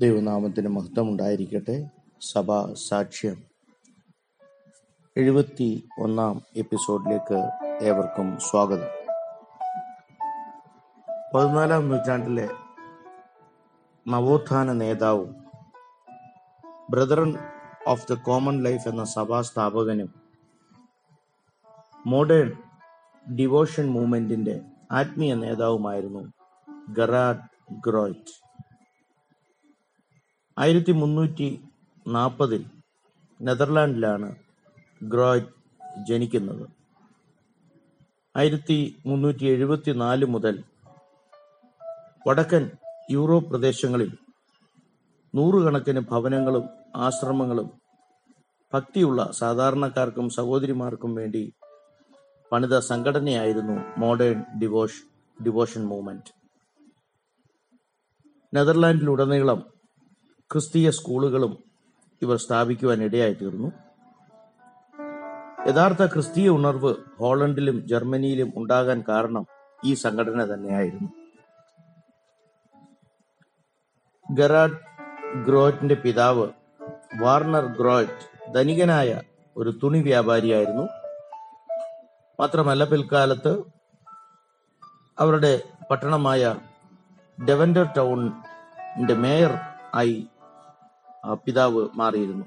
ദൈവനാമത്തിന് മഹത്വമുണ്ടായിരിക്കട്ടെ. സഭാ സാക്ഷ്യം എഴുപത്തി ഒന്നാം എപ്പിസോഡിലേക്ക് ഏവർക്കും സ്വാഗതം. പതിനാലാം നൂറ്റാണ്ടിലെ നവോത്ഥാന നേതാവും brethren of the common life എന്ന സഭാ സ്ഥാപകനും മോഡേൺ ഡിവോഷൻ മൂവ്മെന്റിന്റെ ആത്മീയ നേതാവുമായിരുന്നു ഗറാഡ് ഗ്രോയ്റ്റ്. ആയിരത്തി മുന്നൂറ്റി നാൽപ്പതിൽ നെതർലാൻഡിലാണ് ഗ്രോയ്റ്റ് ജനിക്കുന്നത്. ആയിരത്തി മുന്നൂറ്റി എഴുപത്തി നാല് മുതൽ വടക്കൻ യൂറോപ്പ് പ്രദേശങ്ങളിൽ നൂറുകണക്കിന് ഭവനങ്ങളും ആശ്രമങ്ങളും ഭക്തിയുള്ള സാധാരണക്കാർക്കും സഹോദരിമാർക്കും വേണ്ടി പണിത സംഘടനയായിരുന്നു മോഡേൺ ഡിവോഷ് ഡിവോഷൻ മൂവ്മെന്റ്. നെതർലാൻഡിലുടനീളം ക്രിസ്തീയ സ്കൂളുകളും ഇവർ സ്ഥാപിക്കുവാൻ ഇടയായി തീർന്നു യഥാർത്ഥ ക്രിസ്തീയ ഉണർവ് ഹോളണ്ടിലും ജർമ്മനിയിലും ഉണ്ടാകാൻ കാരണം ഈ സംഘടന തന്നെയായിരുന്നു. ഗറാഡ് ഗ്രോറ്റിന്റെ പിതാവ് വാർണർ ഗ്രോറ്റ് ധനികനായ ഒരു തുണി വ്യാപാരിയായിരുന്നു. മാത്രമല്ല പിൽക്കാലത്ത് അവരുടെ പട്ടണമായ ഡെവൻഡർ ടൗണിന്റെ മേയർ ആയി പിതാവ് മാറിയിരുന്നു.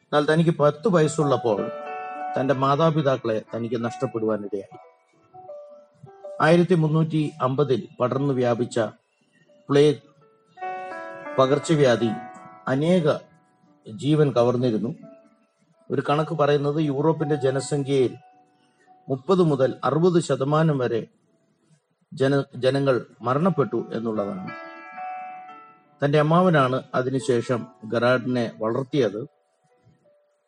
എന്നാൽ തനിക്ക് പത്ത് വയസ്സുള്ളപ്പോൾ തന്റെ മാതാപിതാക്കളെ തനിക്ക് നഷ്ടപ്പെടുവാനിടയായി. ആയിരത്തി മുന്നൂറ്റി അമ്പതിൽ പടർന്നു വ്യാപിച്ച പ്ലേഗ് പകർച്ചവ്യാധി അനേക ജീവൻ കവർന്നിരുന്നു. ഒരു കണക്ക് പറയുന്നത് യൂറോപ്പിന്റെ ജനസംഖ്യയിൽ മുപ്പത് മുതൽ അറുപത് ശതമാനം വരെ ജന ജനങ്ങൾ മരണപ്പെട്ടു എന്നുള്ളതാണ്. തന്റെ അമ്മാവനാണ് അതിനുശേഷം ഗറാഡിനെ വളർത്തിയത്.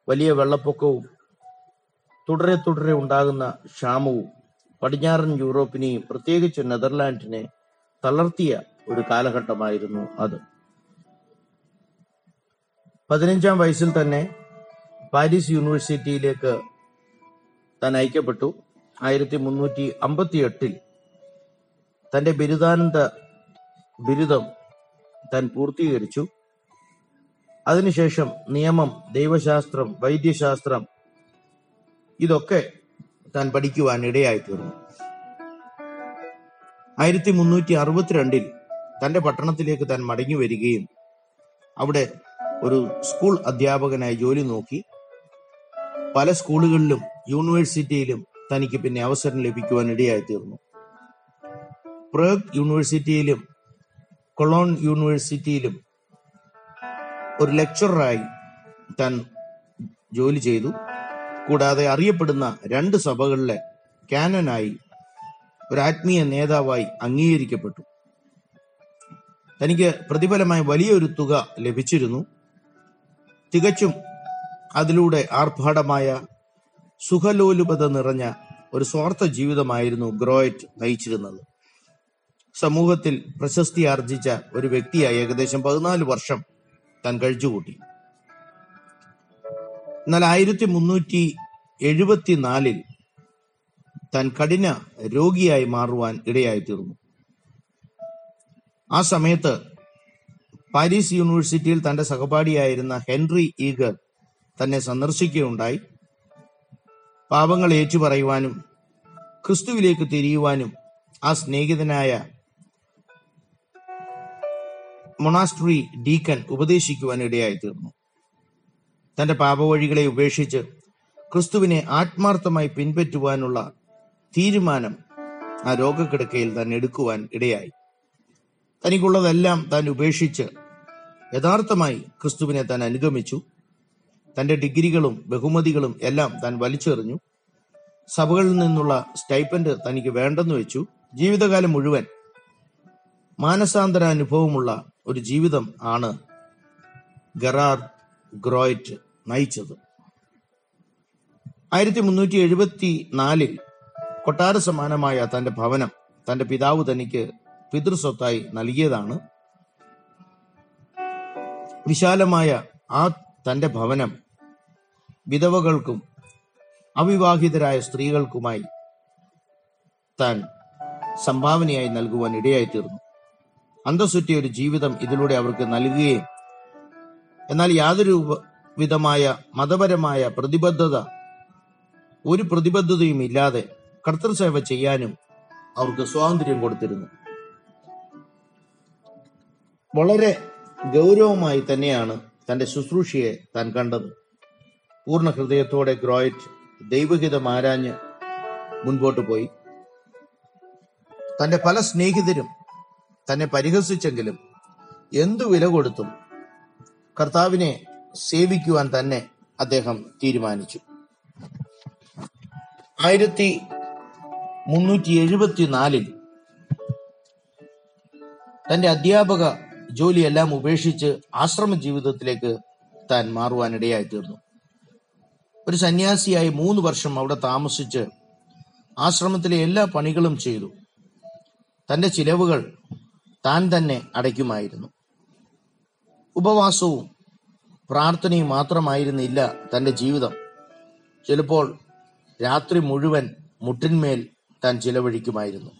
വലിയ വെള്ളപ്പൊക്കവും തുടരെ തുടരെ ഉണ്ടാകുന്ന ക്ഷാമവും പടിഞ്ഞാറൻ യൂറോപ്പിനെയും പ്രത്യേകിച്ച് നെതർലാൻഡിനെ തളർത്തിയ ഒരു കാലഘട്ടമായിരുന്നു അത്. പതിനഞ്ചാം വയസ്സിൽ തന്നെ പാരീസ് യൂണിവേഴ്സിറ്റിയിലേക്ക് താൻ അയക്കപ്പെട്ടു. ആയിരത്തി മുന്നൂറ്റി അമ്പത്തി എട്ടിൽ തന്റെ ബിരുദാനന്ദ ബിരുദം താൻ പൂർത്തീകരിച്ചു. അതിനുശേഷം നിയമം ദൈവശാസ്ത്രം വൈദ്യശാസ്ത്രം ഇതൊക്കെ താൻ പഠിക്കുവാൻ ഇടയായി തീർന്നു ആയിരത്തി മുന്നൂറ്റി അറുപത്തിരണ്ടിൽ തന്റെ പട്ടണത്തിലേക്ക് താൻ മടങ്ങി വരികയും അവിടെ ഒരു സ്കൂൾ അധ്യാപകനായി ജോലി നോക്കി. പല സ്കൂളുകളിലും യൂണിവേഴ്സിറ്റിയിലും തനിക്ക് പിന്നെ അവസരം ലഭിക്കുവാൻ ഇടയായി തീർന്നു പ്രഗ് യൂണിവേഴ്സിറ്റിയിലും കൊളോൺ യൂണിവേഴ്സിറ്റിയിലും ഒരു ലെക്ചററായി താൻ ജോലി ചെയ്തു. കൂടാതെ അറിയപ്പെടുന്ന രണ്ട് സഭകളിലെ കാനനായി ഒരു ആത്മീയ നേതാവായി അംഗീകരിക്കപ്പെട്ടു. തനിക്ക് പ്രതിഫലമായി വലിയൊരു തുക ലഭിച്ചിരുന്നു. തികച്ചും അതിലൂടെ ആർഭാടമായ സുഖലോലുപത നിറഞ്ഞ ഒരു സ്വാർത്ഥ ജീവിതമായിരുന്നു ഗ്രോയറ്റ് നയിച്ചിരുന്നത്. സമൂഹത്തിൽ പ്രശസ്തി ആർജിച്ച ഒരു വ്യക്തിയായി ഏകദേശം പതിനാല് വർഷം താൻ കഴിച്ചുകൂട്ടി. എന്നാൽ ആയിരത്തി മുന്നൂറ്റി എഴുപത്തിനാലിൽ താൻ കഠിന രോഗിയായി മാറുവാൻ ഇടയായി തീർന്നു ആ സമയത്ത് പാരീസ് യൂണിവേഴ്സിറ്റിയിൽ തന്റെ സഹപാഠിയായിരുന്ന ഹെൻറി ഈഗർ തന്നെ സന്ദർശിക്കുകയുണ്ടായി. പാപങ്ങൾ ഏറ്റുപറയുവാനും ക്രിസ്തുവിലേക്ക് തിരിയുവാനും ആ സ്നേഹിതനായ മൊണാസ്ട്രി ഡീക്കൻ ഉപദേശിക്കുവാൻ ഇടയായി തീർന്നു. തന്റെ പാപവഴികളെ ഉപേക്ഷിച്ച് ക്രിസ്തുവിനെ ആത്മാർത്ഥമായി പിൻപറ്റുവാനുള്ള തീരുമാനം ആ രോഗക്കിടക്കയിൽ താൻ എടുക്കുവാൻ ഇടയായി. തനിക്കുള്ളതെല്ലാം താൻ ഉപേക്ഷിച്ച് യഥാർത്ഥമായി ക്രിസ്തുവിനെ താൻ അനുഗമിച്ചു. തന്റെ ഡിഗ്രികളും ബഹുമതികളും എല്ലാം താൻ വലിച്ചെറിഞ്ഞു. സഭകളിൽ നിന്നുള്ള സ്റ്റൈപ്പൻഡ് തനിക്ക് വേണ്ടെന്ന് വെച്ചു. ജീവിതകാലം മുഴുവൻ മാനസാന്തര അനുഭവമുള്ള ഒരു ജീവിതം ആണ് ഗറാർ ഗ്രോയിറ്റ് നയിച്ചത്. ആയിരത്തി മുന്നൂറ്റി എഴുപത്തി നാലിൽ കൊട്ടാര സമാനമായ തന്റെ ഭവനം തന്റെ പിതാവ് തനിക്ക് പിതൃസ്വത്തായി നൽകിയതാണ്. വിശാലമായ ആ തന്റെ ഭവനം വിധവകൾക്കും അവിവാഹിതരായ സ്ത്രീകൾക്കുമായി താൻ സംഭാവനയായി നൽകുവാൻ ഇടയായി തീർന്നു അന്തസ്സുറ്റിയ ഒരു ജീവിതം ഇതിലൂടെ അവർക്ക് നൽകുകയും എന്നാൽ യാതൊരു വിധമായ മതപരമായ പ്രതിബദ്ധത ഒരു പ്രതിബദ്ധതയും ഇല്ലാതെ കർത്തൃസേവ ചെയ്യാനും അവർക്ക് സ്വാതന്ത്ര്യം കൊടുത്തിരുന്നു. വളരെ ഗൗരവമായി തന്നെയാണ് തന്റെ ശുശ്രൂഷയെ താൻ കണ്ടത്. പൂർണ ഹൃദയത്തോടെ ഗ്രോയിറ്റ് ദൈവഹിതം ആരാഞ്ഞ് മുൻപോട്ട് പോയി. തന്റെ പല സ്നേഹിതരും തന്നെ പരിഹസിച്ചെങ്കിലും എന്തു വില കൊടുത്തും കർത്താവിനെ സേവിക്കുവാൻ തന്നെ അദ്ദേഹം തീരുമാനിച്ചു. ആയിരത്തി മുന്നൂറ്റി എഴുപത്തിനാലിൽ തന്റെ അധ്യാപക ജോലിയെല്ലാം ഉപേക്ഷിച്ച് ആശ്രമ ജീവിതത്തിലേക്ക് താൻ മാറുവാനിടയായി തീർന്നു. ഒരു സന്യാസിയായി മൂന്ന് വർഷം അവിടെ താമസിച്ച് ആശ്രമത്തിലെ എല്ലാ പണികളും ചെയ്തു. തന്റെ ചിലവുകൾ താൻ തന്നെ അടയ്ക്കുമായിരുന്നു. ഉപവാസവും പ്രാർത്ഥനയും മാത്രമായിരുന്നില്ല തന്റെ ജീവിതം. ചിലപ്പോൾ രാത്രി മുഴുവൻ മുട്ടിന്മേൽ താൻ ചിലവഴിക്കുമായിരുന്നു.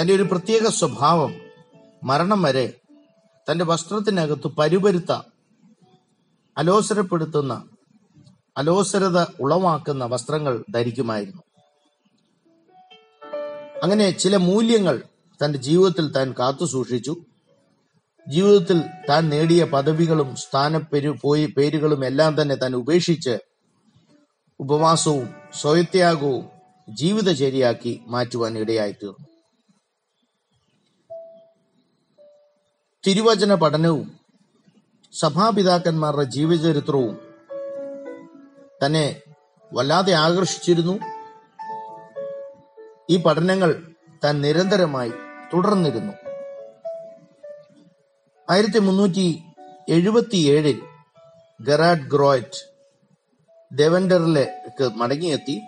തന്റെ ഒരു പ്രത്യേക സ്വഭാവം മരണം വരെ തന്റെ വസ്ത്രത്തിനകത്ത് പരുപരുത്ത അലോസരപ്പെടുത്തുന്ന അലോസരത ഉളവാക്കുന്ന വസ്ത്രങ്ങൾ ധരിക്കുമായിരുന്നു. അങ്ങനെ ചില മൂല്യങ്ങൾ തന്റെ ജീവിതത്തിൽ താൻ കാത്തു സൂക്ഷിച്ചു. ജീവിതത്തിൽ താൻ നേടിയ പദവികളും സ്ഥാനപ്പെരു പോയി പേരുകളും എല്ലാം തന്നെ താൻ ഉപേക്ഷിച്ച് ഉപവാസവും സ്വയത്യാഗവും ജീവിതചര്യയാക്കി മാറ്റുവാൻ ഇടയായി തീർന്നു തിരുവചന പഠനവും സഭാപിതാക്കന്മാരുടെ ജീവചരിത്രവും തന്നെ വല്ലാതെ ആകർഷിച്ചിരുന്നു. ഈ പഠനങ്ങൾ താൻ നിരന്തരമായി തുടർന്നിരുന്നു. ആയിരത്തി മുന്നൂറ്റി എഴുപത്തിയേഴിൽ ഗറാഡ് ഗ്രോയറ്റ് ഡെവൻഡറിലേക്ക് മടങ്ങിയെത്തി.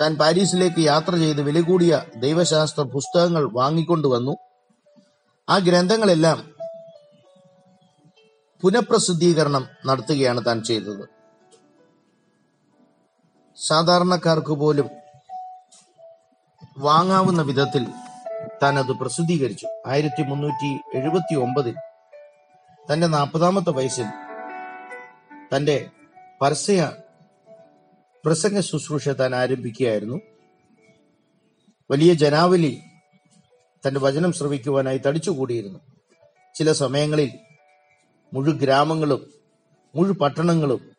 താൻ പാരീസിലേക്ക് യാത്ര ചെയ്ത് വില കൂടിയ ദൈവശാസ്ത്ര പുസ്തകങ്ങൾ വാങ്ങിക്കൊണ്ടുവന്നു ആ ഗ്രന്ഥങ്ങളെല്ലാം പുനഃപ്രസിദ്ധീകരണം നടത്തുകയാണ് താൻ ചെയ്തത്. സാധാരണക്കാർക്ക് പോലും വാങ്ങാവുന്ന വിധത്തിൽ താൻ അത് പ്രസിദ്ധീകരിച്ചു. ആയിരത്തി മുന്നൂറ്റി എഴുപത്തി ഒമ്പതിൽ തന്റെ നാൽപ്പതാമത്തെ വയസ്സിൽ തന്റെ പരസ്യ പ്രസംഗ ശുശ്രൂഷ താൻ ആരംഭിക്കുകയായിരുന്നു. വലിയ ജനാവലി തന്റെ വചനം ശ്രവിക്കുവാനായി തടിച്ചുകൂടിയിരുന്നു. ചില സമയങ്ങളിൽ മുഴു ഗ്രാമങ്ങളും മുഴു പട്ടണങ്ങളും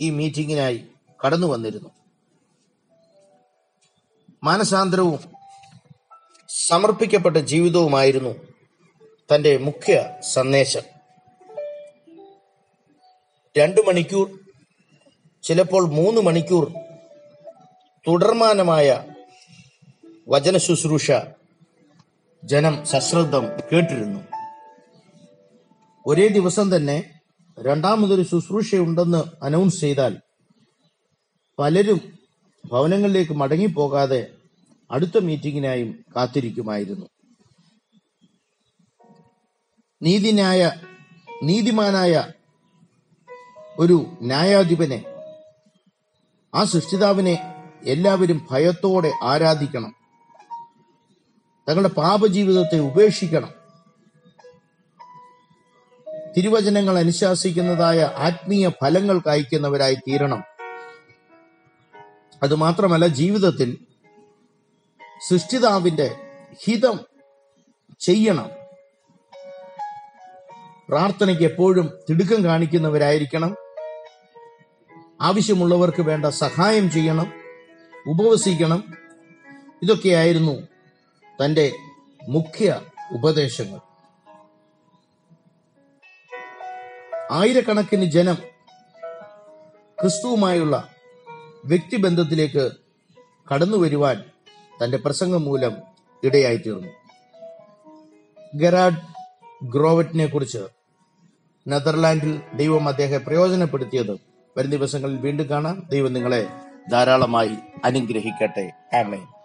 ഈ മീറ്റിംഗിനായി കടന്നു വന്നിരുന്നു. മാനസാന്തരവും സമർപ്പിക്കപ്പെട്ട ജീവിതവുമായിരുന്നു തന്റെ മുഖ്യ സന്ദേശം. രണ്ടു മണിക്കൂർ ചിലപ്പോൾ മൂന്ന് മണിക്കൂർ തുടർമാനമായ വചന ശുശ്രൂഷ ജനം സശ്രദ്ധം കേട്ടിരുന്നു. ഒരേ ദിവസം തന്നെ രണ്ടാമതൊരു ശുശ്രൂഷയുണ്ടെന്ന് അനൗൺസ് ചെയ്താൽ പലരും ഭവനങ്ങളിലേക്ക് മടങ്ങിപ്പോകാതെ അടുത്ത മീറ്റിംഗിനായും കാത്തിരിക്കുമായിരുന്നു. നീതിന്യായ നീതിമാനായ ഒരു ന്യായാധിപനെ ആ സൃഷ്ടിതാവിനെ എല്ലാവരും ഭയത്തോടെ ആരാധിക്കണം. തങ്ങളുടെ പാപജീവിതത്തെ ഉപേക്ഷിക്കണം. തിരുവചനങ്ങൾ അനുശാസിക്കുന്നതായ ആത്മീയ ഫലങ്ങൾ കായ്ക്കുന്നവരായി തീരണം. അതുമാത്രമല്ല ജീവിതത്തിൽ സൃഷ്ടിതാവിന്റെ ഹിതം ചെയ്യണം. പ്രാർത്ഥനയ്ക്ക് എപ്പോഴും തിടുക്കം കാണിക്കുന്നവരായിരിക്കണം. ആവശ്യമുള്ളവർക്ക് വേണ്ട സഹായം ചെയ്യണം. ഉപവസിക്കണം. ഇതൊക്കെയായിരുന്നു തന്റെ മുഖ്യ ഉപദേശങ്ങൾ. ആയിരക്കണക്കിന് ജനം ക്രിസ്തുവുമായുള്ള വ്യക്തിബന്ധത്തിലേക്ക് കടന്നു വരുവാൻ തന്റെ പ്രസംഗം മൂലം ഇടയായിത്തീർന്നു. ഗെറാഡ് ഗ്രോവറ്റിനെ കുറിച്ച് നെതർലാൻഡിൽ ദൈവം അദ്ദേഹം പ്രയോജനപ്പെടുത്തിയത് വരും ദിവസങ്ങളിൽ വീണ്ടും കാണാം. ദൈവം നിങ്ങളെ ധാരാളമായി അനുഗ്രഹിക്കട്ടെ. ആമേൻ.